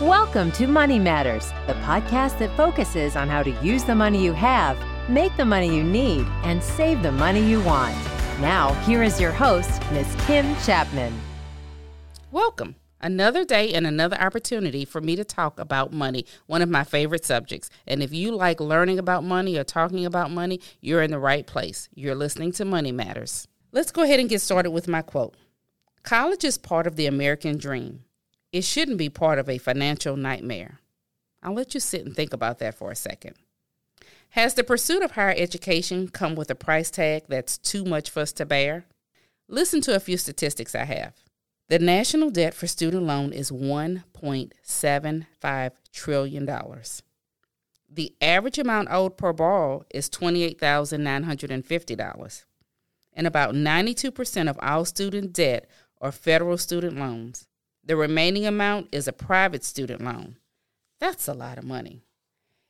Welcome to Money Matters, the podcast that focuses on how to use the money you have, make the money you need, and save the money you want. Now, here is your host, Ms. Kim Chapman. Welcome. Another day and another opportunity for me to talk about money, one of my favorite subjects. And if you like learning about money or talking about money, you're in the right place. You're listening to Money Matters. Let's go ahead and get started with my quote College is part of the American dream. It shouldn't be part of a financial nightmare. I'll let you sit and think about that for a second. Has the pursuit of higher education come with a price tag that's too much for us to bear? Listen to a few statistics I have. The national debt for student loan is $1.75 trillion. The average amount owed per borrower is $28,950 and about 92% of all student debt are federal student loans. The remaining amount is a private student loan. That's a lot of money.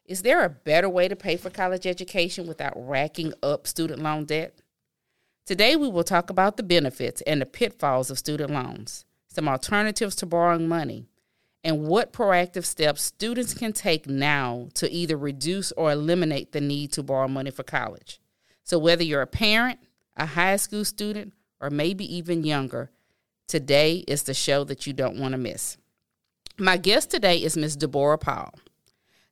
Is there a better way to pay for college education without racking up student loan debt? Today, we will talk about the benefits and the pitfalls of student loans, some alternatives to borrowing money, and what proactive steps students can take now to either reduce or eliminate the need to borrow money for college. So, whether you're a parent, a high school student, or maybe even younger, today is the show that you don't want to miss. My guest today is Ms. Deborah Paul.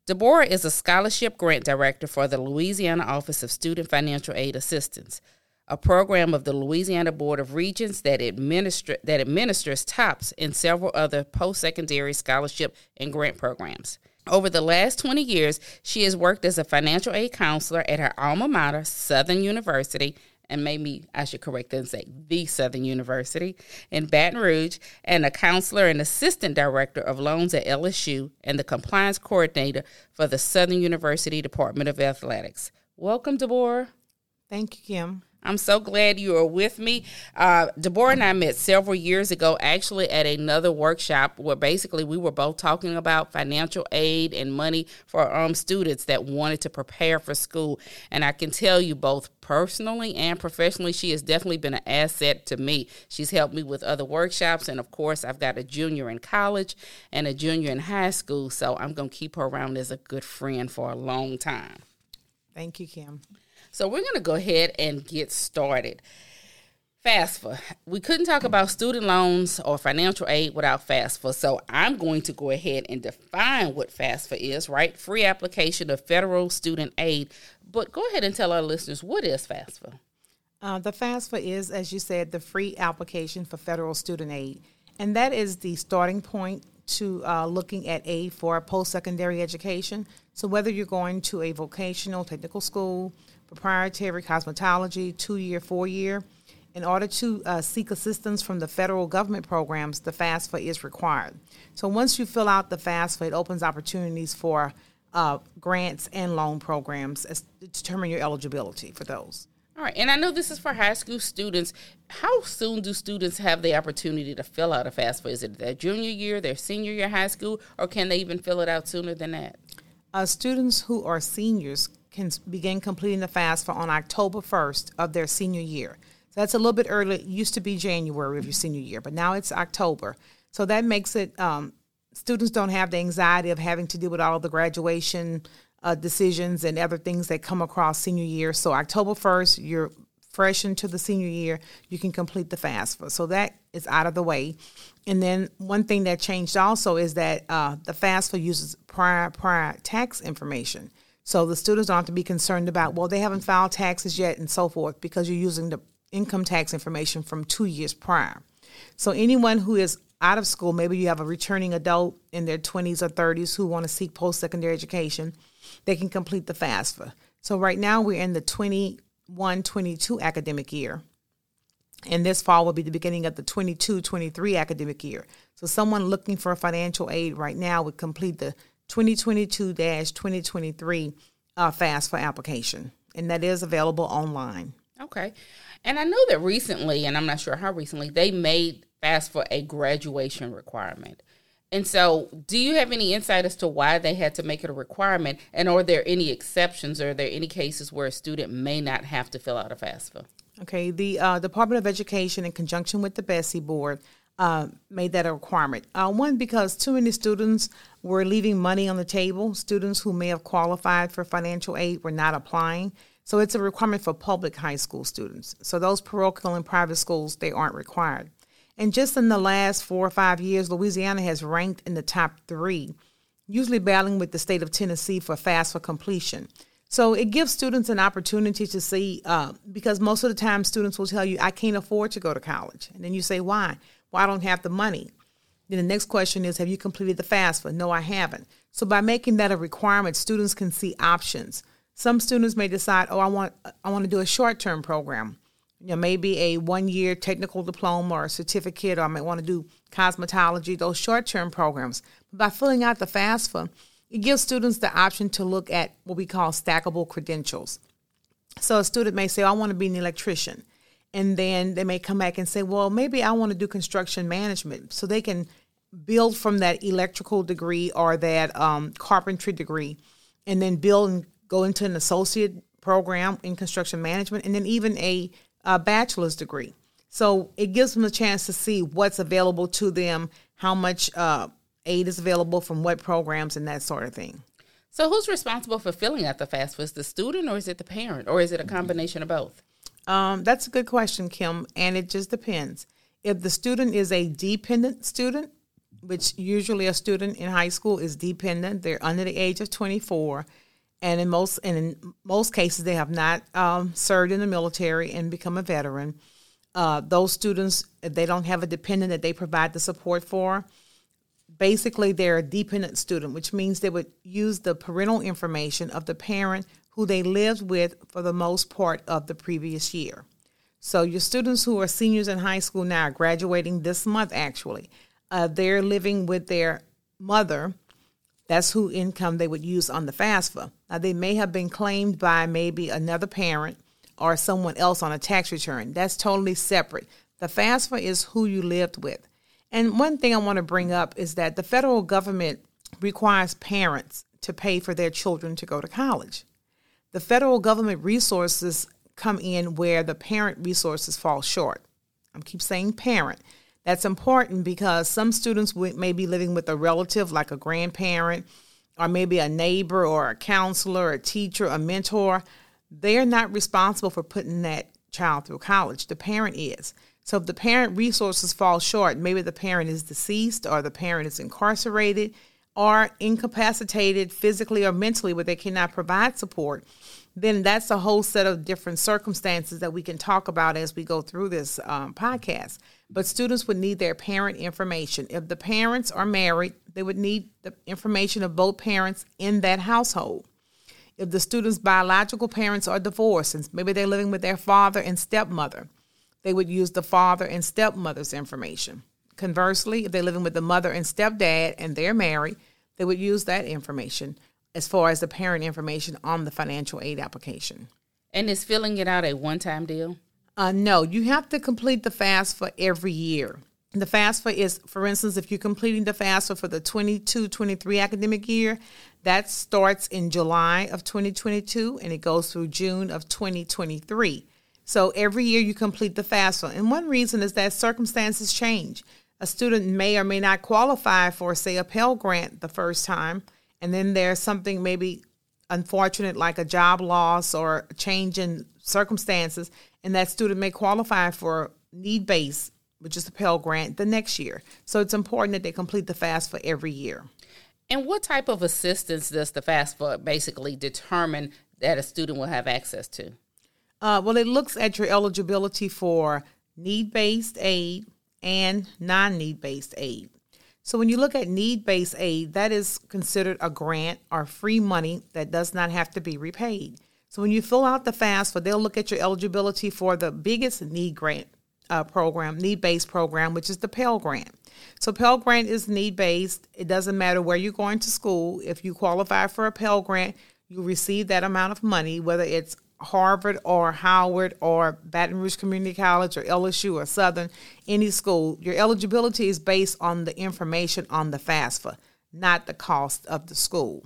Deborah is a scholarship grant director for the Louisiana Office of Student Financial Aid Assistance, a program of the Louisiana Board of Regents that, that administers TOPS and several other post secondary scholarship and grant programs. Over the last 20 years, she has worked as a financial aid counselor at her alma mater, Southern University, and maybe I should correct it and say the Southern University in Baton Rouge, and a counselor and assistant director of loans at LSU, and the compliance coordinator for the Southern University Department of Athletics. Welcome, Deborah. Thank you, Kim. I'm so glad you are with me. Uh, Deborah and I met several years ago, actually at another workshop where basically we were both talking about financial aid and money for um, students that wanted to prepare for school. And I can tell you both personally and professionally, she has definitely been an asset to me. She's helped me with other workshops. And of course, I've got a junior in college and a junior in high school. So I'm going to keep her around as a good friend for a long time. Thank you, Kim. So we're going to go ahead and get started. FAFSA. We couldn't talk about student loans or financial aid without FAFSA. So I'm going to go ahead and define what FAFSA is, right? Free application of federal student aid. But go ahead and tell our listeners what is FAFSA? Uh, the FAFSA is, as you said, the free application for federal student aid. And that is the starting point to uh, looking at aid for post secondary education. So whether you're going to a vocational technical school, proprietary cosmetology, two year, four year. In order to uh, seek assistance from the federal government programs, the FAFSA is required. So once you fill out the FAFSA, it opens opportunities for uh, grants and loan programs as to determine your eligibility for those. All right, and I know this is for high school students. How soon do students have the opportunity to fill out a FAFSA? Is it their junior year, their senior year high school, or can they even fill it out sooner than that? Uh, students who are seniors can begin completing the FAFSA on October 1st of their senior year. So that's a little bit early. It used to be January of your senior year, but now it's October. So that makes it, um, students don't have the anxiety of having to deal with all the graduation uh, decisions and other things that come across senior year. So October 1st, you're fresh into the senior year, you can complete the FAFSA. So that is out of the way. And then one thing that changed also is that uh, the FAFSA uses prior prior tax information. So the students don't have to be concerned about, well, they haven't filed taxes yet and so forth because you're using the income tax information from two years prior. So anyone who is out of school, maybe you have a returning adult in their 20s or 30s who want to seek post secondary education, they can complete the FAFSA. So right now we're in the 21 22 academic year. And this fall will be the beginning of the 22 23 academic year. So someone looking for financial aid right now would complete the 2022 2023 uh, FAFSA application, and that is available online. Okay. And I know that recently, and I'm not sure how recently, they made FAFSA a graduation requirement. And so, do you have any insight as to why they had to make it a requirement? And are there any exceptions? Or are there any cases where a student may not have to fill out a FAFSA? Okay, the uh, Department of Education, in conjunction with the BESE board, uh, made that a requirement. Uh, one, because too many students were leaving money on the table. Students who may have qualified for financial aid were not applying. So it's a requirement for public high school students. So those parochial and private schools, they aren't required. And just in the last four or five years, Louisiana has ranked in the top three, usually battling with the state of Tennessee for FAFSA completion. So it gives students an opportunity to see, uh, because most of the time students will tell you, I can't afford to go to college. And then you say, why? Well, I don't have the money. Then the next question is, have you completed the FAFSA? No, I haven't. So by making that a requirement, students can see options. Some students may decide, oh, I want I want to do a short term program. You know, maybe a one year technical diploma or a certificate, or I might want to do cosmetology, those short term programs. But by filling out the FAFSA, it gives students the option to look at what we call stackable credentials. So a student may say, oh, I want to be an electrician. And then they may come back and say, well, maybe I want to do construction management. So they can build from that electrical degree or that um, carpentry degree and then build and go into an associate program in construction management and then even a, a bachelor's degree. So it gives them a chance to see what's available to them, how much uh, aid is available from what programs, and that sort of thing. So, who's responsible for filling out the FAFSA? Is the student or is it the parent or is it a combination of both? Um, that's a good question, Kim, and it just depends. If the student is a dependent student, which usually a student in high school is dependent, they're under the age of 24, and in most and in most cases they have not um, served in the military and become a veteran. Uh, those students, they don't have a dependent that they provide the support for, basically they're a dependent student, which means they would use the parental information of the parent who they lived with for the most part of the previous year. So, your students who are seniors in high school now, graduating this month actually, uh, they're living with their mother. That's who income they would use on the FAFSA. Now, they may have been claimed by maybe another parent or someone else on a tax return. That's totally separate. The FAFSA is who you lived with. And one thing I want to bring up is that the federal government requires parents to pay for their children to go to college the federal government resources come in where the parent resources fall short. I keep saying parent. That's important because some students may be living with a relative like a grandparent or maybe a neighbor or a counselor, a teacher, a mentor. They're not responsible for putting that child through college. The parent is. So if the parent resources fall short, maybe the parent is deceased or the parent is incarcerated or incapacitated physically or mentally where they cannot provide support, then that's a whole set of different circumstances that we can talk about as we go through this um, podcast. But students would need their parent information. If the parents are married, they would need the information of both parents in that household. If the student's biological parents are divorced, and maybe they're living with their father and stepmother, they would use the father and stepmother's information. Conversely, if they're living with the mother and stepdad and they're married, they would use that information as far as the parent information on the financial aid application. And is filling it out a one time deal? Uh, no, you have to complete the FAFSA every year. The FAFSA is, for instance, if you're completing the FAFSA for the 22 23 academic year, that starts in July of 2022 and it goes through June of 2023. So every year you complete the FAFSA. And one reason is that circumstances change. A student may or may not qualify for, say, a Pell Grant the first time and then there's something maybe unfortunate like a job loss or a change in circumstances, and that student may qualify for need based, which is a Pell Grant, the next year. So it's important that they complete the FAFSA for every year. And what type of assistance does the FAFSA basically determine that a student will have access to? Uh, well, it looks at your eligibility for need based aid and non need based aid. So when you look at need-based aid, that is considered a grant or free money that does not have to be repaid. So when you fill out the FAFSA, they'll look at your eligibility for the biggest need grant uh, program, need-based program, which is the Pell Grant. So Pell Grant is need-based. It doesn't matter where you're going to school. If you qualify for a Pell Grant, you receive that amount of money, whether it's Harvard or Howard or Baton Rouge Community College or LSU or Southern, any school, your eligibility is based on the information on the FAFSA, not the cost of the school.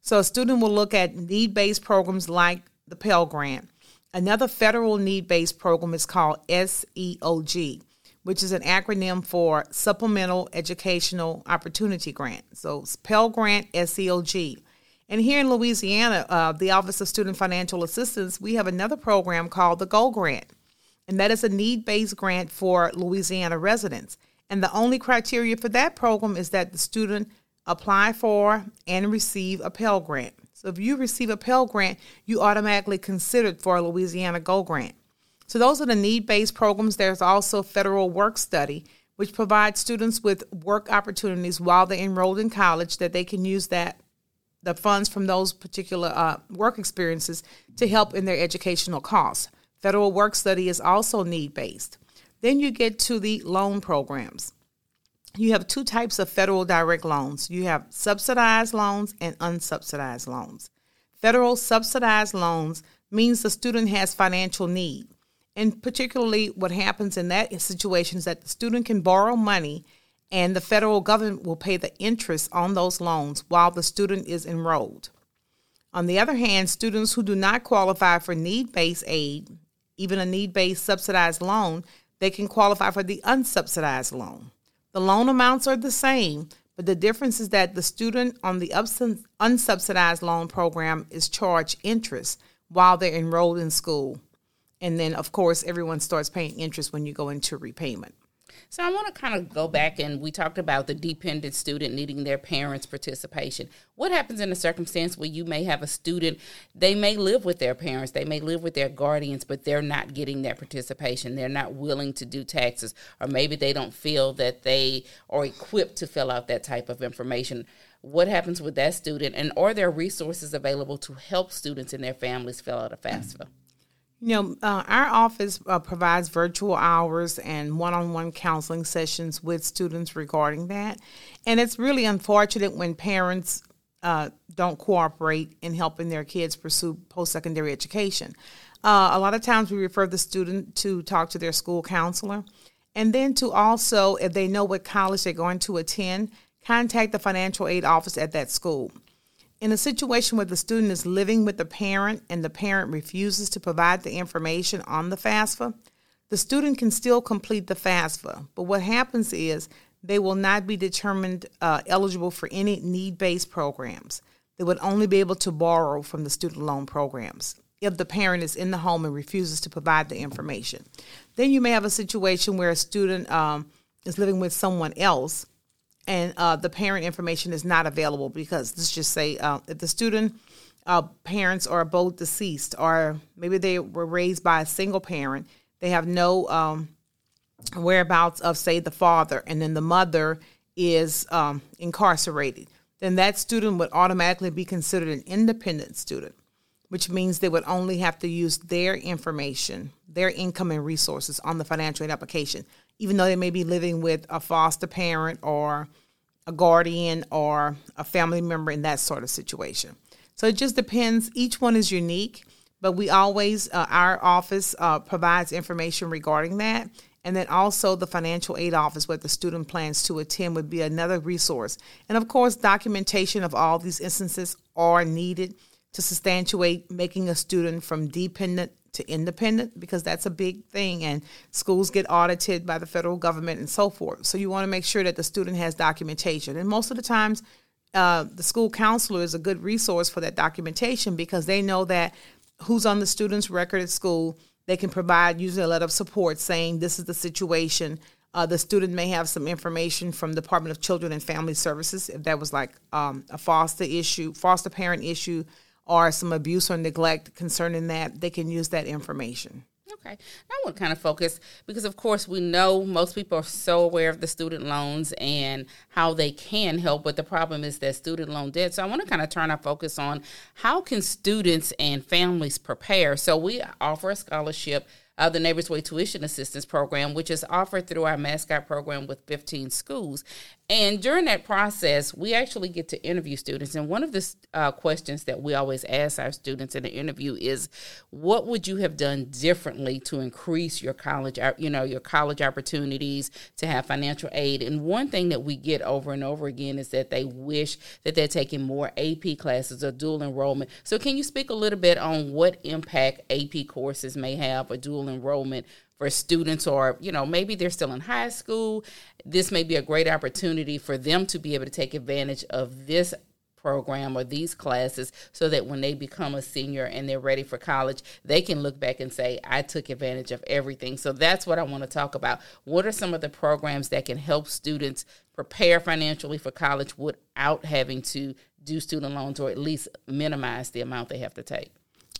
So a student will look at need based programs like the Pell Grant. Another federal need based program is called SEOG, which is an acronym for Supplemental Educational Opportunity Grant. So Pell Grant, SEOG. And here in Louisiana, uh, the Office of Student Financial Assistance, we have another program called the GO Grant. And that is a need based grant for Louisiana residents. And the only criteria for that program is that the student apply for and receive a Pell Grant. So if you receive a Pell Grant, you automatically considered for a Louisiana Go Grant. So those are the need-based programs. There's also federal work study, which provides students with work opportunities while they're enrolled in college that they can use that the funds from those particular uh, work experiences to help in their educational costs. Federal work study is also need-based. Then you get to the loan programs. You have two types of federal direct loans. You have subsidized loans and unsubsidized loans. Federal subsidized loans means the student has financial need. And particularly, what happens in that situation is that the student can borrow money and the federal government will pay the interest on those loans while the student is enrolled. On the other hand, students who do not qualify for need based aid, even a need based subsidized loan, they can qualify for the unsubsidized loan. The loan amounts are the same, but the difference is that the student on the unsubsidized loan program is charged interest while they're enrolled in school. And then, of course, everyone starts paying interest when you go into repayment. So I want to kind of go back and we talked about the dependent student needing their parents' participation. What happens in a circumstance where you may have a student, they may live with their parents, they may live with their guardians, but they're not getting that participation. They're not willing to do taxes, or maybe they don't feel that they are equipped to fill out that type of information. What happens with that student, and are there resources available to help students and their families fill out a FAFSA? You know, uh, our office uh, provides virtual hours and one on one counseling sessions with students regarding that. And it's really unfortunate when parents uh, don't cooperate in helping their kids pursue post secondary education. Uh, a lot of times we refer the student to talk to their school counselor. And then to also, if they know what college they're going to attend, contact the financial aid office at that school. In a situation where the student is living with the parent and the parent refuses to provide the information on the FAFSA, the student can still complete the FAFSA. But what happens is they will not be determined uh, eligible for any need based programs. They would only be able to borrow from the student loan programs if the parent is in the home and refuses to provide the information. Then you may have a situation where a student um, is living with someone else and uh, the parent information is not available because let's just say uh, if the student uh, parents are both deceased or maybe they were raised by a single parent they have no um, whereabouts of say the father and then the mother is um, incarcerated then that student would automatically be considered an independent student which means they would only have to use their information their income and resources on the financial aid application even though they may be living with a foster parent or a guardian or a family member in that sort of situation. So it just depends. Each one is unique, but we always, uh, our office uh, provides information regarding that. And then also the financial aid office, where the student plans to attend, would be another resource. And of course, documentation of all these instances are needed to substantiate making a student from dependent to independent because that's a big thing and schools get audited by the federal government and so forth. So you want to make sure that the student has documentation. And most of the times uh, the school counselor is a good resource for that documentation because they know that who's on the student's record at school they can provide usually a letter of support saying this is the situation. Uh, the student may have some information from department of children and family services if that was like um, a foster issue foster parent issue or some abuse or neglect concerning that, they can use that information. Okay. I want to kind of focus because, of course, we know most people are so aware of the student loans and how they can help, but the problem is that student loan debt. So I want to kind of turn our focus on how can students and families prepare. So we offer a scholarship uh, the Neighbors Way Tuition Assistance Program, which is offered through our mascot program with 15 schools. And during that process, we actually get to interview students. And one of the uh, questions that we always ask our students in the interview is, "What would you have done differently to increase your college, you know, your college opportunities to have financial aid?" And one thing that we get over and over again is that they wish that they're taking more AP classes or dual enrollment. So, can you speak a little bit on what impact AP courses may have or dual enrollment for students or you know maybe they're still in high school this may be a great opportunity for them to be able to take advantage of this program or these classes so that when they become a senior and they're ready for college, they can look back and say, I took advantage of everything. So that's what I want to talk about. What are some of the programs that can help students prepare financially for college without having to do student loans or at least minimize the amount they have to take?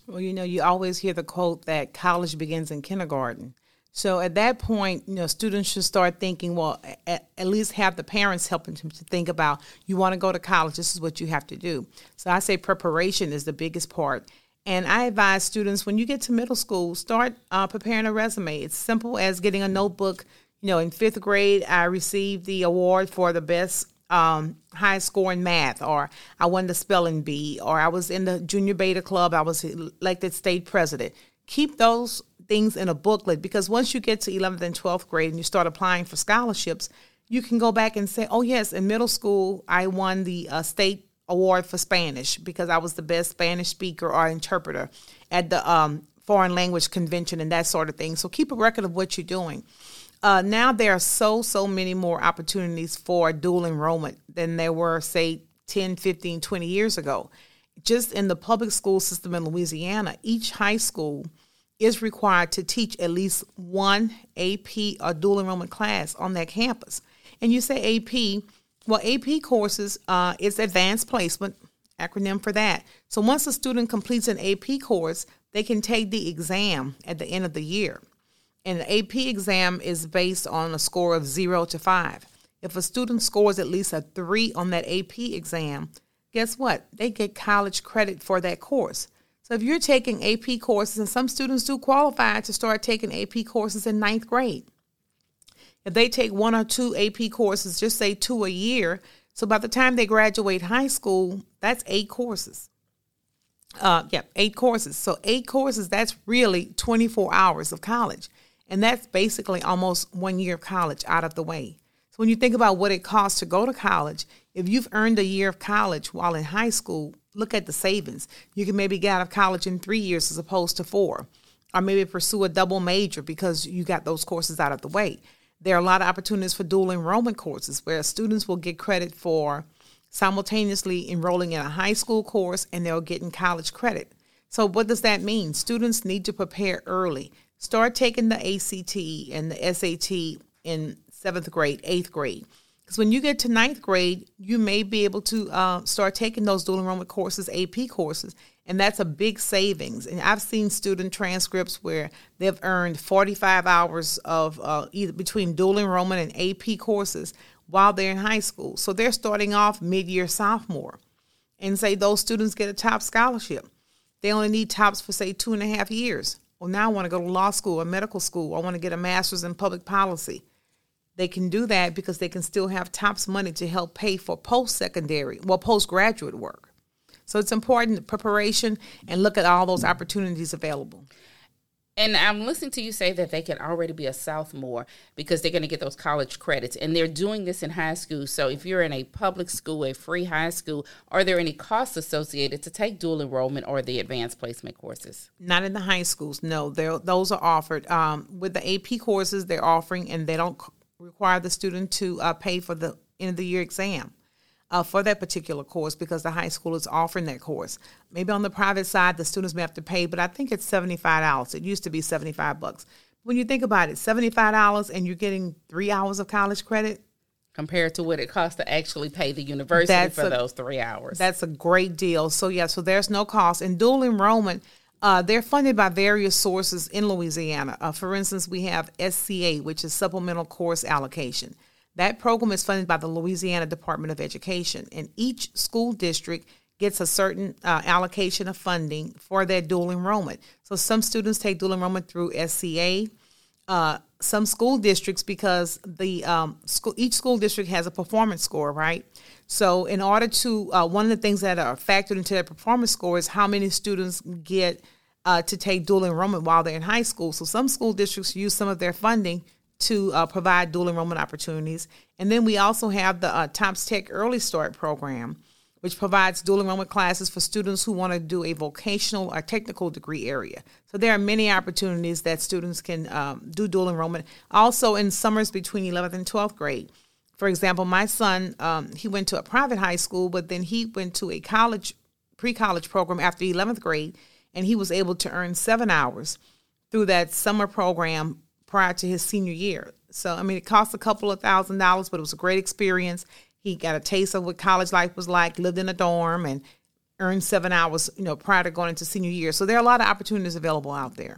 Well, you know, you always hear the quote that college begins in kindergarten. So at that point, you know, students should start thinking, well, at, at, least have the parents helping them to think about, you want to go to college, this is what you have to do. So I say preparation is the biggest part. And I advise students when you get to middle school, start uh, preparing a resume. It's simple as getting a notebook. You know, in fifth grade, I received the award for the best um, high score in math, or I won the spelling bee, or I was in the junior beta club, I was elected state president. Keep those things in a booklet because once you get to 11th and 12th grade and you start applying for scholarships, you can go back and say, oh, yes, in middle school, I won the uh, state award for Spanish because I was the best Spanish speaker or interpreter at the um, foreign language convention and that sort of thing. So keep a record of what you're doing. Uh, now there are so, so many more opportunities for dual enrollment than there were, say, 10, 15, 20 years ago. Just in the public school system in Louisiana, each high school – is required to teach at least one AP or dual enrollment class on that campus. And you say AP, well, AP courses uh, is advanced placement, acronym for that. So once a student completes an AP course, they can take the exam at the end of the year. And the AP exam is based on a score of zero to five. If a student scores at least a three on that AP exam, guess what? They get college credit for that course. So if you're taking AP courses, and some students do qualify to start taking AP courses in ninth grade. If they take one or two AP courses, just say two a year, so by the time they graduate high school, that's eight courses. Uh, yeah, eight courses. So eight courses, that's really 24 hours of college. And that's basically almost one year of college out of the way. So when you think about what it costs to go to college, if you've earned a year of college while in high school, look at the savings. You can maybe get out of college in three years as opposed to four, or maybe pursue a double major because you got those courses out of the way. There are a lot of opportunities for dual enrollment courses where students will get credit for simultaneously enrolling in a high school course and they'll get in college credit. So, what does that mean? Students need to prepare early. Start taking the ACT and the SAT in seventh grade, eighth grade. Because when you get to ninth grade, you may be able to uh, start taking those dual enrollment courses, AP courses, and that's a big savings. And I've seen student transcripts where they've earned 45 hours of uh, either between dual enrollment and AP courses while they're in high school. So they're starting off mid-year sophomore, and say those students get a top scholarship. They only need TOPS for say two and a half years. Well, now I want to go to law school or medical school. I want to get a master's in public policy they can do that because they can still have TOPS money to help pay for post secondary, well, postgraduate work. So it's important preparation and look at all those opportunities available. And I'm listening to you say that they can already be a sophomore because they're going to get those college credits. And they're doing this in high school. So if you're in a public school, a free high school, are there any costs associated to take dual enrollment or the advanced placement courses? Not in the high schools. No, those are offered. Um, with the AP courses, they're offering, and they don't require the student to uh, pay for the end of the year exam uh, for that particular course because the high school is offering that course. Maybe on the private side, the students may have to pay, but I think it's seventy-five dollars. It used to be seventy-five bucks. When you think about it, seventy-five dollars, and you're getting three hours of college credit compared to what it costs to actually pay the university that's for a, those three hours. That's a great deal. So yeah, so there's no cost. And dual enrollment uh, they're funded by various sources in Louisiana. Uh, for instance, we have SCA, which is Supplemental Course Allocation. That program is funded by the Louisiana Department of Education, and each school district gets a certain uh, allocation of funding for their dual enrollment. So some students take dual enrollment through SCA. Uh, some school districts, because the um, school, each school district has a performance score, right? So, in order to, uh, one of the things that are factored into that performance score is how many students get uh, to take dual enrollment while they're in high school. So, some school districts use some of their funding to uh, provide dual enrollment opportunities. And then we also have the uh, TOPS Tech Early Start program, which provides dual enrollment classes for students who want to do a vocational or technical degree area. So there are many opportunities that students can um, do dual enrollment. Also, in summers between 11th and 12th grade. For example, my son, um, he went to a private high school, but then he went to a college, pre college program after 11th grade, and he was able to earn seven hours through that summer program prior to his senior year. So, I mean, it cost a couple of thousand dollars, but it was a great experience. He got a taste of what college life was like, lived in a dorm, and earned seven hours, you know, prior to going into senior year. So there are a lot of opportunities available out there.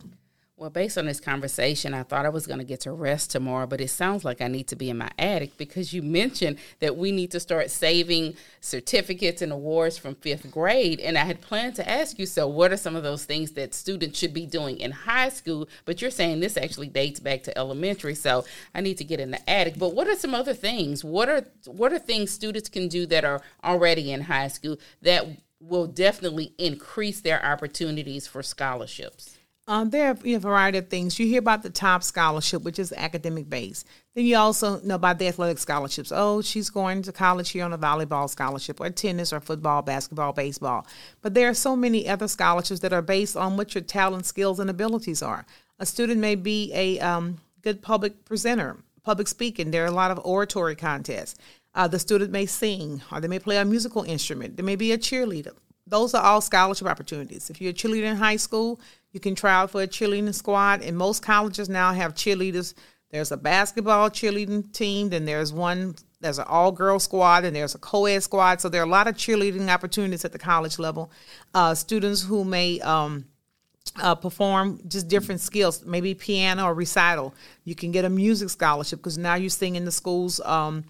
Well, based on this conversation, I thought I was going to get to rest tomorrow, but it sounds like I need to be in my attic because you mentioned that we need to start saving certificates and awards from fifth grade. And I had planned to ask you so, what are some of those things that students should be doing in high school? But you're saying this actually dates back to elementary, so I need to get in the attic. But what are some other things? What are what are things students can do that are already in high school that will definitely increase their opportunities for scholarships? Um, there are a variety of things. You hear about the top scholarship, which is academic based. Then you also know about the athletic scholarships. Oh, she's going to college here on a volleyball scholarship, or tennis, or football, basketball, baseball. But there are so many other scholarships that are based on what your talent, skills, and abilities are. A student may be a um, good public presenter, public speaking. There are a lot of oratory contests. Uh, the student may sing, or they may play a musical instrument. There may be a cheerleader. Those are all scholarship opportunities. If you're a cheerleader in high school, you can try out for a cheerleading squad, and most colleges now have cheerleaders. There's a basketball cheerleading team, then there's one, there's an all girl squad, and there's a co ed squad. So there are a lot of cheerleading opportunities at the college level. Uh, students who may um, uh, perform just different skills, maybe piano or recital. You can get a music scholarship because now you sing in the school's um,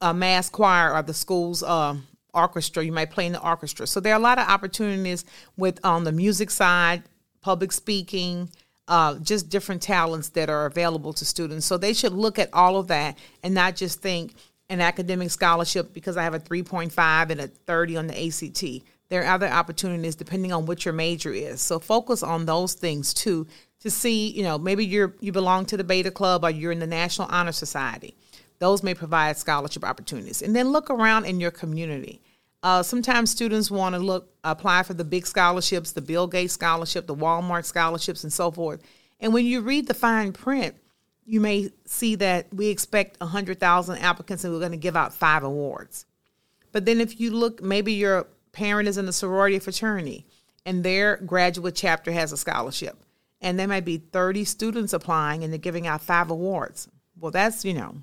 uh, mass choir or the school's uh, orchestra. You might play in the orchestra. So there are a lot of opportunities with on the music side, public speaking, uh, just different talents that are available to students. So they should look at all of that and not just think an academic scholarship because I have a 3.5 and a 30 on the ACT. There are other opportunities depending on what your major is. So focus on those things too to see, you know, maybe you're you belong to the Beta Club or you're in the National Honor Society. Those may provide scholarship opportunities. And then look around in your community. Uh, sometimes students want to look apply for the big scholarships, the Bill Gates scholarship, the Walmart scholarships, and so forth. And when you read the fine print, you may see that we expect 100,000 applicants and we're going to give out five awards. But then if you look, maybe your parent is in a sorority fraternity and their graduate chapter has a scholarship. And there might be 30 students applying and they're giving out five awards. Well, that's, you know,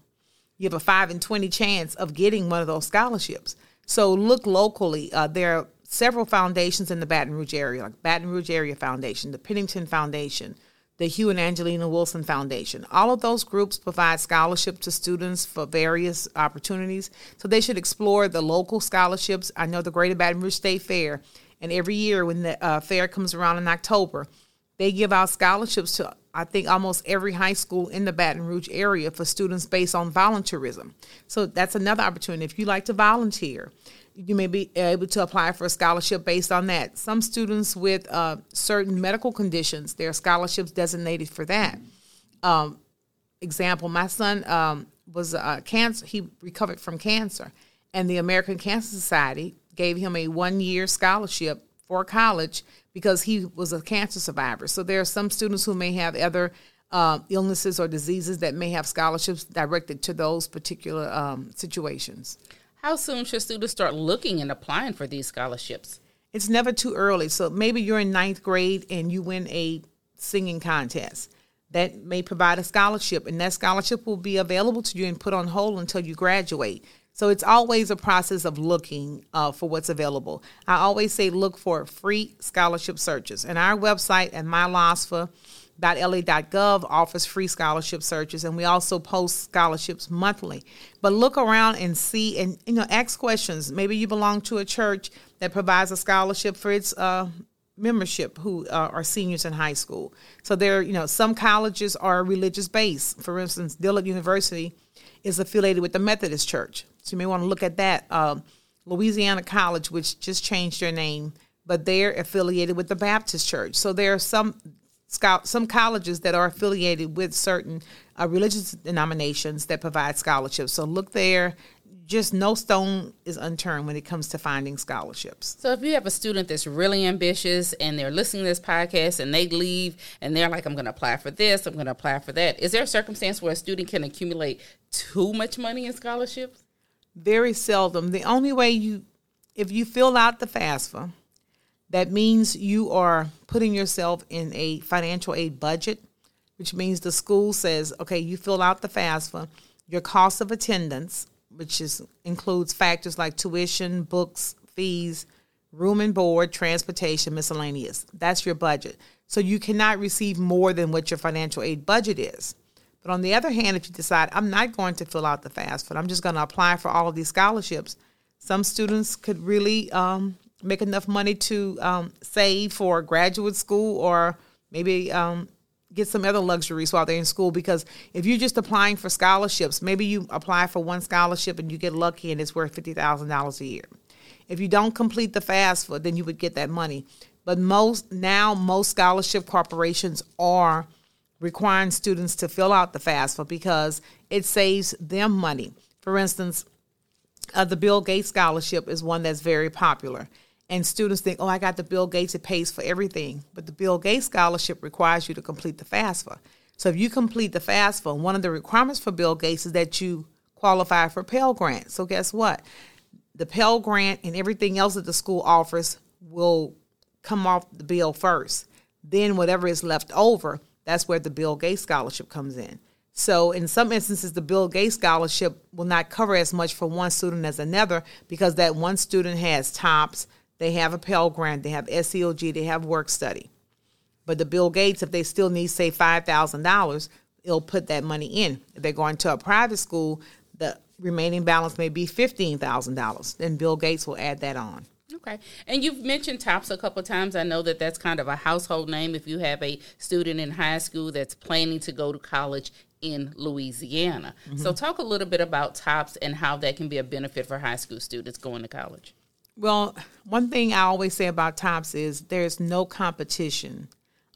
you have a 5 in 20 chance of getting one of those scholarships. So look locally. Uh, there are several foundations in the Baton Rouge area, like Baton Rouge Area Foundation, the Pennington Foundation, the Huey and Angelina Wilson Foundation. All of those groups provide scholarships to students for various opportunities. So they should explore the local scholarships. I know the Greater Baton Rouge State Fair, and every year when the uh, fair comes around in October, they give out scholarships to I think almost every high school in the Baton Rouge area for students based on volunteerism. So that's another opportunity. If you like to volunteer, you may be able to apply for a scholarship based on that. Some students with uh, certain medical conditions, there are scholarships designated for that. Um, example, my son um, was uh, cancer. He recovered from cancer, and the American Cancer Society gave him a one-year scholarship for college because he was a cancer survivor. So there are some students who may have other uh, illnesses or diseases that may have scholarships directed to those particular um, situations. How soon should students start looking and applying for these scholarships? It's never too early. So maybe you're in ninth grade and you win a singing contest. That may provide a scholarship, and that scholarship will be available to you and put on hold until you graduate. So it's always a process of looking uh, for what's available. I always say look for free scholarship searches. And our website at mylosfa.la.gov offers free scholarship searches, and we also post scholarships monthly. But look around and see, and you know, ask questions. Maybe you belong to a church that provides a scholarship for its uh, membership who uh, are seniors in high school. So there, you know, some colleges are religious based. For instance, Dillard University is affiliated with the Methodist Church. So you may want to look at that. Um, Louisiana College, which just changed their name, but they're affiliated with the Baptist Church. So there are some some colleges that are affiliated with certain uh, religious denominations that provide scholarships. So look there. just no stone is unturned when it comes to finding scholarships. So if you have a student that's really ambitious and they're listening to this podcast and they leave and they're like, I'm going to apply for this, I'm going to apply for that, is there a circumstance where a student can accumulate too much money in scholarships? Very seldom. The only way you, if you fill out the FAFSA, that means you are putting yourself in a financial aid budget, which means the school says, okay, you fill out the FAFSA, your cost of attendance, which is includes factors like tuition, books, fees, room and board, transportation, miscellaneous. That's your budget. So you cannot receive more than what your financial aid budget is. But on the other hand, if you decide I'm not going to fill out the FAFSA, I'm just going to apply for all of these scholarships, some students could really um, make enough money to um, save for graduate school or maybe um, get some other luxuries while they're in school because if you're just applying for scholarships, maybe you apply for one scholarship and you get lucky and it's worth $50,000 a year. If you don't complete the FAFSA, then you would get that money. But most now most scholarship corporations are requiring students to fill out the FAFSA because it saves them money. For instance, uh, the Bill Gates scholarship is one that's very popular. And students think, oh, I got the Bill Gates, it pays for everything. But the Bill Gates scholarship requires you to complete the FAFSA. So if you complete the FAFSA, one of the requirements for Bill Gates is that you qualify for Pell Grant. So guess what? The Pell Grant and everything else that the school offers will come off the bill first. Then whatever is left over, that's where the Bill Gates scholarship comes in. So in some instances, the Bill Gates scholarship will not cover as much for one student as another because that one student has TOPS, they have a Pell Grant, they have SEOG, they have work study. But the Bill Gates, if they still need, say, $5,000, it'll put that money in. If they're going to a private school, the remaining balance may be $15,000. Then Bill Gates will add that on. Okay. And you've mentioned TOPS a couple of times. I know that that's kind of a household name if you have a student in high school that's planning to go to college in Louisiana. Mm-hmm. So, talk a little bit about TOPS and how that can be a benefit for high school students going to college. Well, one thing I always say about TOPS is there's no competition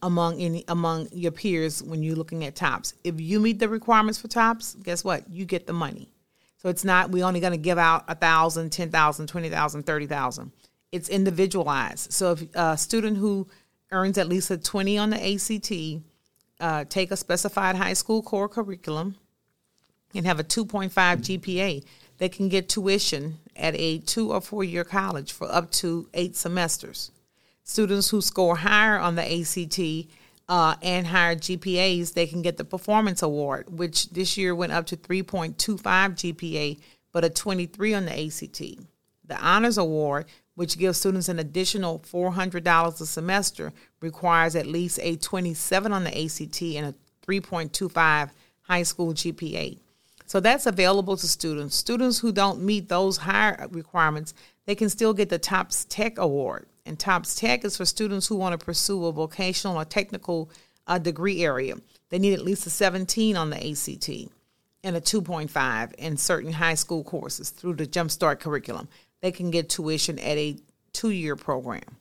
among any among your peers when you're looking at TOPS. If you meet the requirements for TOPS, guess what? You get the money. So it's not we're only going to give out a thousand, ten thousand, twenty thousand, thirty thousand. It's individualized. So if a student who earns at least a twenty on the ACT, uh, take a specified high school core curriculum, and have a two point five GPA, they can get tuition at a two or four year college for up to eight semesters. Students who score higher on the ACT uh, and higher GPAs, they can get the Performance Award, which this year went up to 3.25 GPA, but a 23 on the ACT. The Honors Award, which gives students an additional $400 a semester, requires at least a 27 on the ACT and a 3.25 high school GPA. So that's available to students. Students who don't meet those higher requirements, they can still get the TOPS Tech Award. And TOPS Tech is for students who want to pursue a vocational or technical uh, degree area. They need at least a 17 on the ACT and a 2.5 in certain high school courses through the Jumpstart curriculum. They can get tuition at a two year program.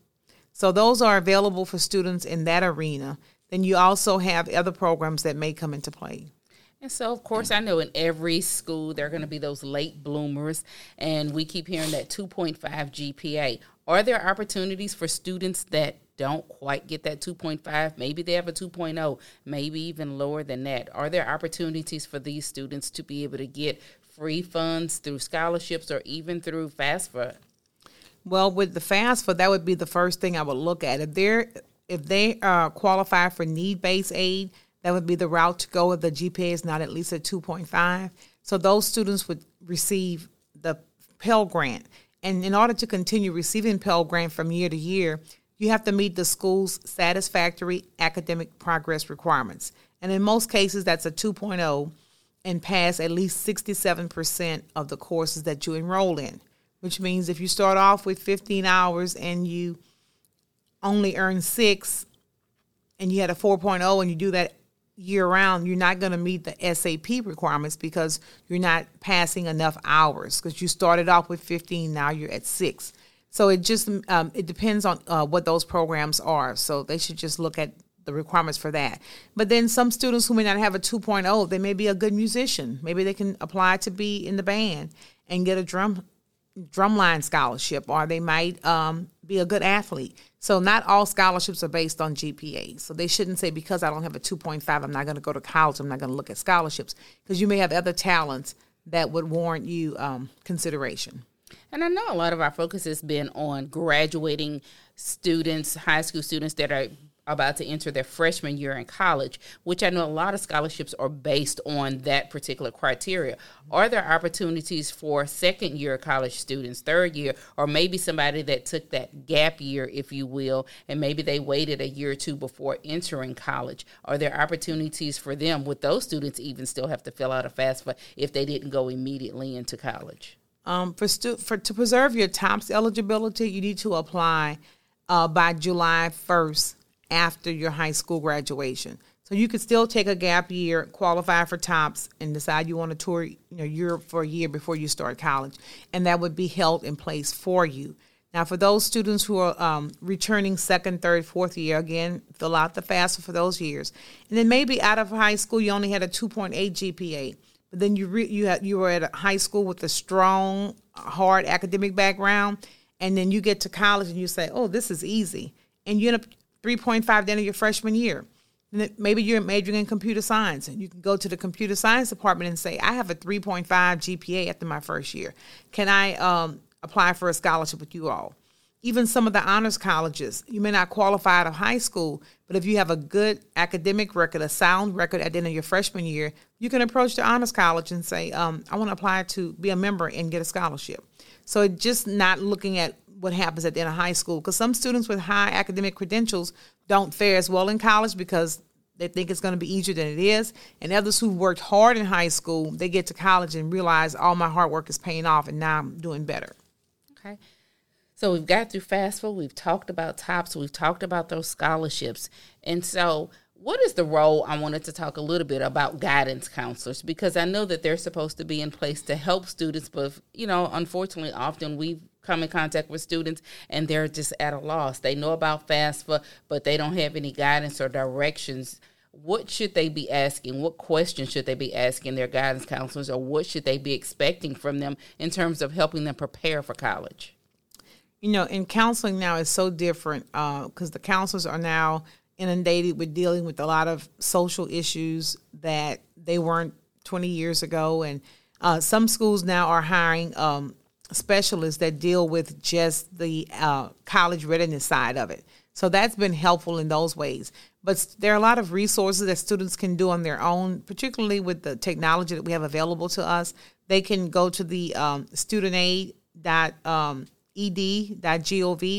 So those are available for students in that arena. Then you also have other programs that may come into play. And so, of course, I know in every school there are going to be those late bloomers, and we keep hearing that 2.5 GPA. Are there opportunities for students that don't quite get that 2.5? Maybe they have a 2.0, maybe even lower than that. Are there opportunities for these students to be able to get free funds through scholarships or even through FAFSA? Well, with the FAFSA, that would be the first thing I would look at. If they're if they uh, qualify for need based aid, that would be the route to go if the GPA is not at least a 2.5. So those students would receive the Pell Grant. And in order to continue receiving Pell Grant from year to year, you have to meet the school's satisfactory academic progress requirements. And in most cases, that's a 2.0 and pass at least 67% of the courses that you enroll in, which means if you start off with 15 hours and you only earn six and you had a 4.0 and you do that year round, you're not going to meet the SAP requirements because you're not passing enough hours because you started off with 15, now you're at six. So it just um, it depends on uh, what those programs are. So they should just look at the requirements for that. But then some students who may not have a 2.0, they may be a good musician. Maybe they can apply to be in the band. and get a drum drumline scholarship, or they might um, be a good athlete. So not all scholarships are based on GPA. So they shouldn't say because I don't have a 2.5, I'm not going to go to college. I'm not going to look at scholarships because you may have other talents that would warrant you um, consideration. And I know a lot of our focus has been on graduating students, high school students that are about to enter their freshman year in college, which I know a lot of scholarships are based on that particular criteria. Are there opportunities for second year college students, third year, or maybe somebody that took that gap year, if you will, and maybe they waited a year or two before entering college? Are there opportunities for them? Would those students even still have to fill out a FAFSA if they didn't go immediately into college? Um, for, stu- for to preserve your TOPS eligibility, you need to apply uh, by July 1st after your high school graduation. So you could still take a gap year, qualify for TOPS, and decide you want to tour you know Europe for a year before you start college, and that would be held in place for you. Now, for those students who are um, returning second, third, fourth year, again, fill out the FAFSA for those years, and then maybe out of high school you only had a 2.8 GPA, but then you re- you had, you were at a high school with a strong, hard academic background, and then you get to college and you say, "Oh, this is easy," and you end up 3.5 the end of your freshman year. And maybe you're majoring in computer science and you can go to the computer science department and say, I have a 3.5 GPA after my first year. Can I um, apply for a scholarship with you all? Even some of the honors colleges, you may not qualify out of high school, but if you have a good academic record, a sound record at the end of your freshman year, you can approach the honors college and say, um, I want to apply to be a member and get a scholarship. So just not looking at what happens at the end of high school. Because some students with high academic credentials don't fare as well in college because they think it's going to be easier than it is. And others who worked hard in high school they get to college and realize all my hard work is paying off and now i'm doing better. Okay. So we've got through FAFSA we've talked about TOPS we've talked about those scholarships. And so what is the role i wanted to talk a little bit about guidance counselors? Because i know that they're supposed to be in place to help students but you know unfortunately often we come in contact with students and they're just at a loss. They know about FAFSA, but they don't have any guidance or directions. What should they be asking? What questions should they be asking their guidance counselors, or what should they be expecting from them in terms of helping them prepare for college? You know, in counseling now is so different because uh, the counselors are now inundated with dealing with a lot of social issues that they weren't 20 years ago. And uh, some schools now are hiring um, specialists that deal with just the uh, college readiness side of it. So that's been helpful in those ways. But there are a lot of resources that students can do on their own, particularly with the technology that we have available to us. They can go to the um, studentaid.ed.gov, um,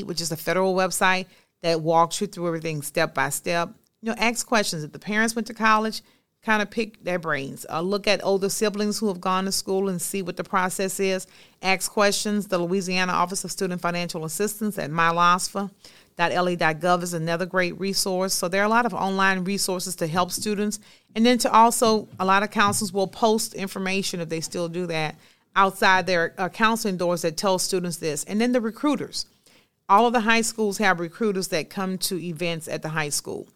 which is a federal website that walks you through everything step by step. You know, ask questions. If the parents went to college, kind of pick their brains. Uh, look at older siblings who have gone to school and see what the process is. Ask questions. The Louisiana Office of Student Financial Assistance at mylosfa.la.gov is another great resource. So there are a lot of online resources to help students. And then to also, a lot of counselors will post information if they still do that outside their uh, counseling doors that tell students this. And then the recruiters. All of the high schools have recruiters that come to events at the high school.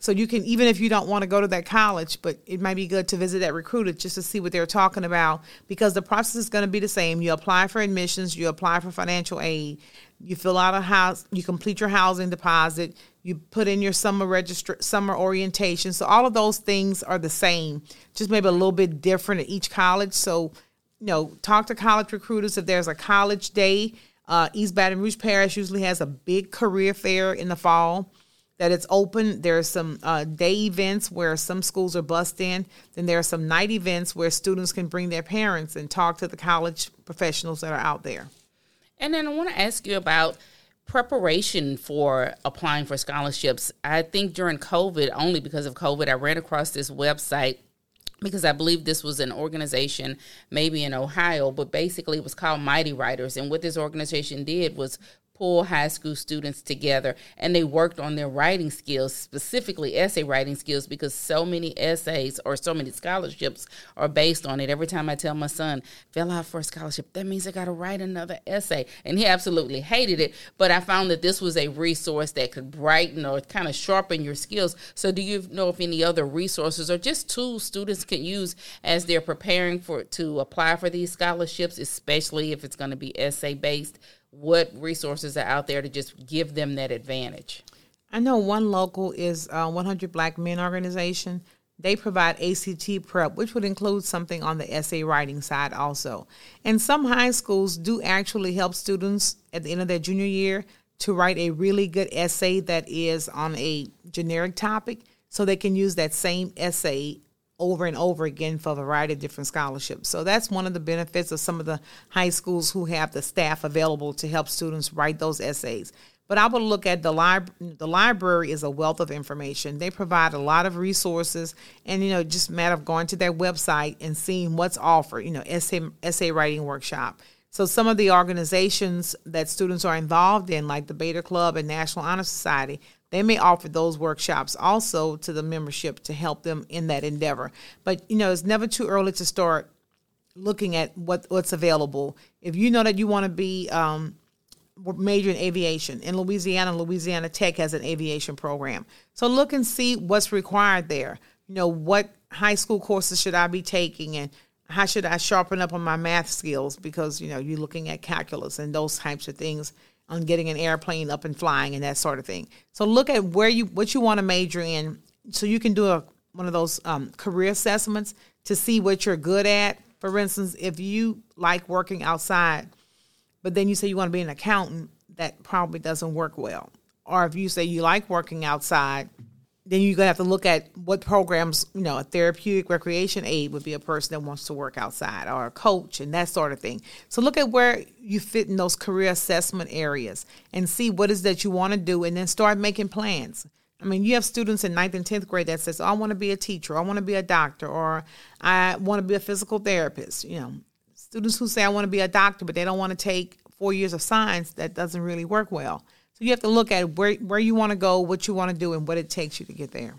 So you can even if you don't want to go to that college, but it might be good to visit that recruiter just to see what they're talking about because the process is going to be the same. You apply for admissions, you apply for financial aid, you fill out a house, you complete your housing deposit, you put in your summer register summer orientation. So all of those things are the same, just maybe a little bit different at each college. So, you know, talk to college recruiters if there's a college day. Uh, East Baton Rouge Parish usually has a big career fair in the fall that it's open. There are some uh, day events where some schools are bused in. Then there are some night events where students can bring their parents and talk to the college professionals that are out there. And then I want to ask you about preparation for applying for scholarships. I think during COVID, only because of COVID, I ran across this website because I believe this was an organization maybe in Ohio, but basically it was called Mighty Writers. And what this organization did was pull high school students together and they worked on their writing skills, specifically essay writing skills, because so many essays or so many scholarships are based on it. Every time I tell my son, fill out for a scholarship, that means I got to write another essay. And he absolutely hated it. But I found that this was a resource that could brighten or kind of sharpen your skills. So, do you know if any other resources or just tools students can use as they're preparing for to apply for these scholarships, especially if it's going to be essay based? What resources are out there to just give them that advantage? I know one local is uh, 100 Black Men Organization. They provide ACT prep, which would include something on the essay writing side also. And some high schools do actually help students at the end of their junior year to write a really good essay that is on a generic topic so they can use that same essay over and over again for a variety of different scholarships. So that's one of the benefits of some of the high schools who have the staff available to help students write those essays. But I would look at the library. The library is a wealth of information. They provide a lot of resources, and you know, just matter of going to their website and seeing what's offered. You know, essay essay writing workshop. So some of the organizations that students are involved in, like the Beta Club and National Honor Society, they may offer those workshops also to the membership to help them in that endeavor. But you know, it's never too early to start looking at what what's available. If you know that you want to be um, major in aviation in Louisiana, Louisiana Tech has an aviation program. So look and see what's required there. You know, what high school courses should I be taking and how should I sharpen up on my math skills because you know you're looking at calculus and those types of things on getting an airplane up and flying and that sort of thing. So look at where you what you want to major in, so you can do a one of those um, career assessments to see what you're good at. For instance, if you like working outside, but then you say you want to be an accountant, that probably doesn't work well. Or if you say you like working outside, then you're gonna have to look at what programs, you know, a therapeutic recreation aide would be a person that wants to work outside or a coach and that sort of thing. So look at where you fit in those career assessment areas and see what is that you want to do and then start making plans. I mean, you have students in ninth and 10th grade that says, oh, I want to be a teacher, I want to be a doctor, or I want to be a physical therapist. You know, students who say, I want to be a doctor, but they don't want to take four years of science, that doesn't really work well. So you have to look at where where you want to go, what you want to do, and what it takes you to get there.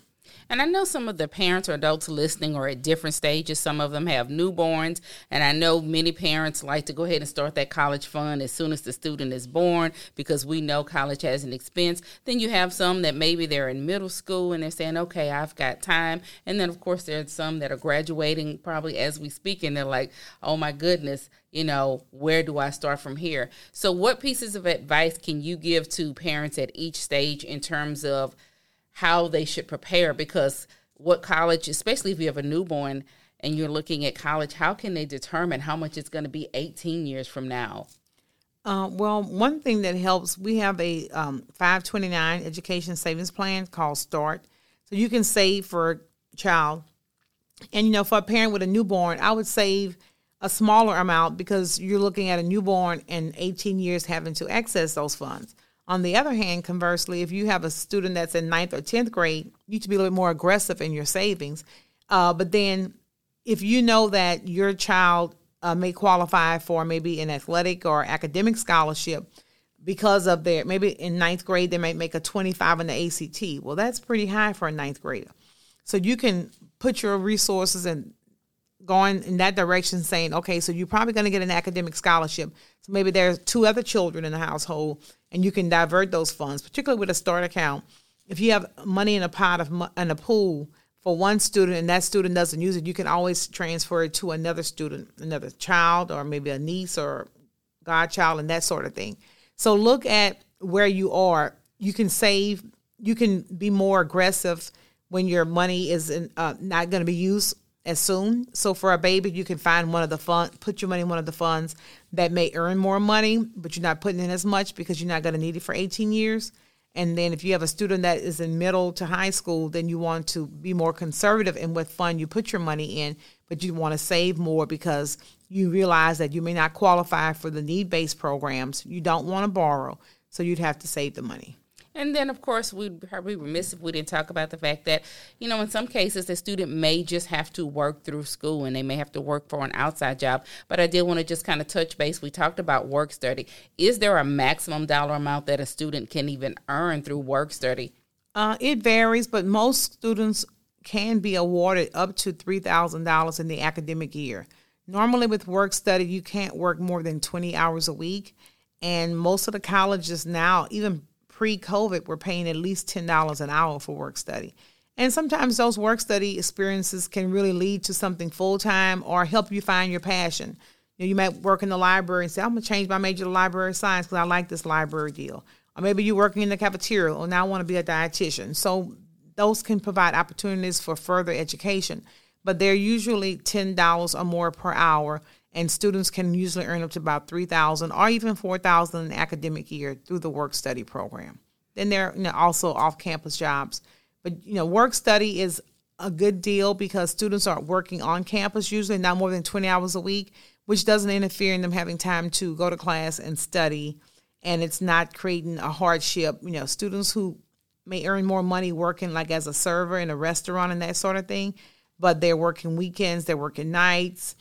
And I know some of the parents or adults listening are at different stages. Some of them have newborns. And I know many parents like to go ahead and start that college fund as soon as the student is born because we know college has an expense. Then you have some that maybe they're in middle school and they're saying, okay, I've got time. And then, of course, there's some that are graduating probably as we speak and they're like, oh my goodness, you know, where do I start from here? So, what pieces of advice can you give to parents at each stage in terms of how they should prepare? Because what college, especially if you have a newborn and you're looking at college, how can they determine how much it's going to be 18 years from now? Uh, well, one thing that helps, we have a um, 529 education savings plan called START. So you can save for a child. And, you know, for a parent with a newborn, I would save a smaller amount because you're looking at a newborn and 18 years having to access those funds. On the other hand, conversely, if you have a student that's in ninth or 10th grade, you should be a little more aggressive in your savings. Uh, but then if you know that your child uh, may qualify for maybe an athletic or academic scholarship because of their, maybe in ninth grade, they might make a 25 in the ACT. Well, that's pretty high for a ninth grader. So you can put your resources and going in that direction saying okay so you're probably going to get an academic scholarship. So maybe there's two other children in the household and you can divert those funds particularly with a START account. If you have money in a pot of in a pool for one student and that student doesn't use it you can always transfer it to another student another child or maybe a niece or godchild and that sort of thing. So look at where you are. You can save you can be more aggressive when your money is in, uh, not going to be used as soon. So for a baby, you can find one of the fund, put your money in one of the funds that may earn more money, but you're not putting in as much because you're not going to need it for 18 years. And then if you have a student that is in middle to high school, then you want to be more conservative in what fund you put your money in, but you want to save more because you realize that you may not qualify for the need-based programs. You don't want to borrow, so you'd have to save the money. And then, of course, we'd probably remiss if we didn't talk about the fact that, you know, in some cases, the student may just have to work through school and they may have to work for an outside job. But I did want to just kind of touch base. We talked about work study. Is there a maximum dollar amount that a student can even earn through work study? Uh, it varies, but most students can be awarded up to $3,000 in the academic year. Normally, with work study, you can't work more than 20 hours a week. And most of the colleges now, even pre COVID, were paying at least $10 an hour for work study. And sometimes those work study experiences can really lead to something full time or help you find your passion. You, know, you might work in the library and say, I'm going to change my major to library science because I like this library deal. Or maybe you're working in the cafeteria or now I want to be a dietitian. So those can provide opportunities for further education, but they're usually $10 or more per hour and students can usually earn up to about 3000 or even 4000 in academic year through the work study program. Then there are you know, also off-campus jobs. But you know work study is a good deal because students are working on campus usually not more than 20 hours a week which doesn't interfere in them having time to go to class and study. And it's not creating a hardship. You know students who may earn more money working like as a server in a restaurant and that sort of thing but they're working weekends they're working nights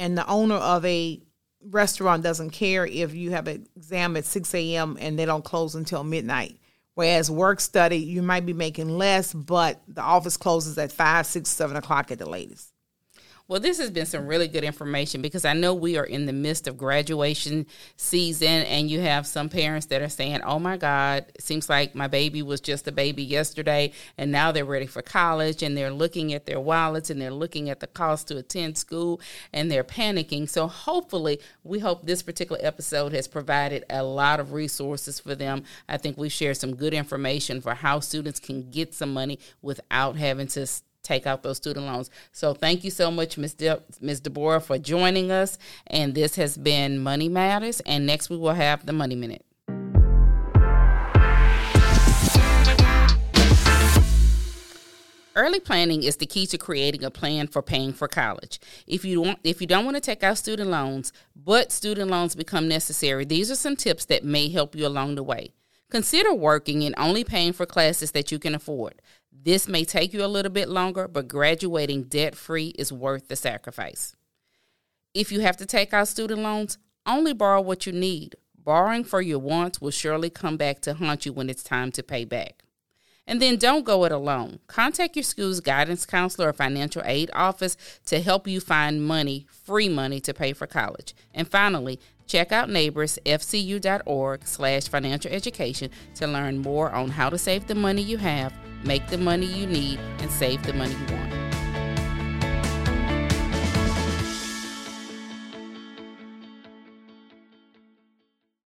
and the owner of a restaurant doesn't care if you have an exam at 6 a.m. and they don't close until midnight. Whereas work study, you might be making less, but the office closes at 5, 6, 7 o'clock at the latest. Well, this has been some really good information because I know we are in the midst of graduation season, and you have some parents that are saying, Oh my God, seems like my baby was just a baby yesterday, and now they're ready for college, and they're looking at their wallets and they're looking at the cost to attend school, and they're panicking. So, hopefully, we hope this particular episode has provided a lot of resources for them. I think we've shared some good information for how students can get some money without having to take out those student loans. So thank you so much, Ms. De- Ms. Deborah, for joining us. And this has been Money Matters. And next we will have the Money Minute. Early planning is the key to creating a plan for paying for college. If you want if you don't want to take out student loans, but student loans become necessary, these are some tips that may help you along the way. Consider working and only paying for classes that you can afford. This may take you a little bit longer, but graduating debt free is worth the sacrifice. If you have to take out student loans, only borrow what you need. Borrowing for your wants will surely come back to haunt you when it's time to pay back. And then don't go it alone. Contact your school's guidance counselor or financial aid office to help you find money, free money to pay for college. And finally, check out neighborsfcu.org slash financial education to learn more on how to save the money you have make the money you need, and save the money you want.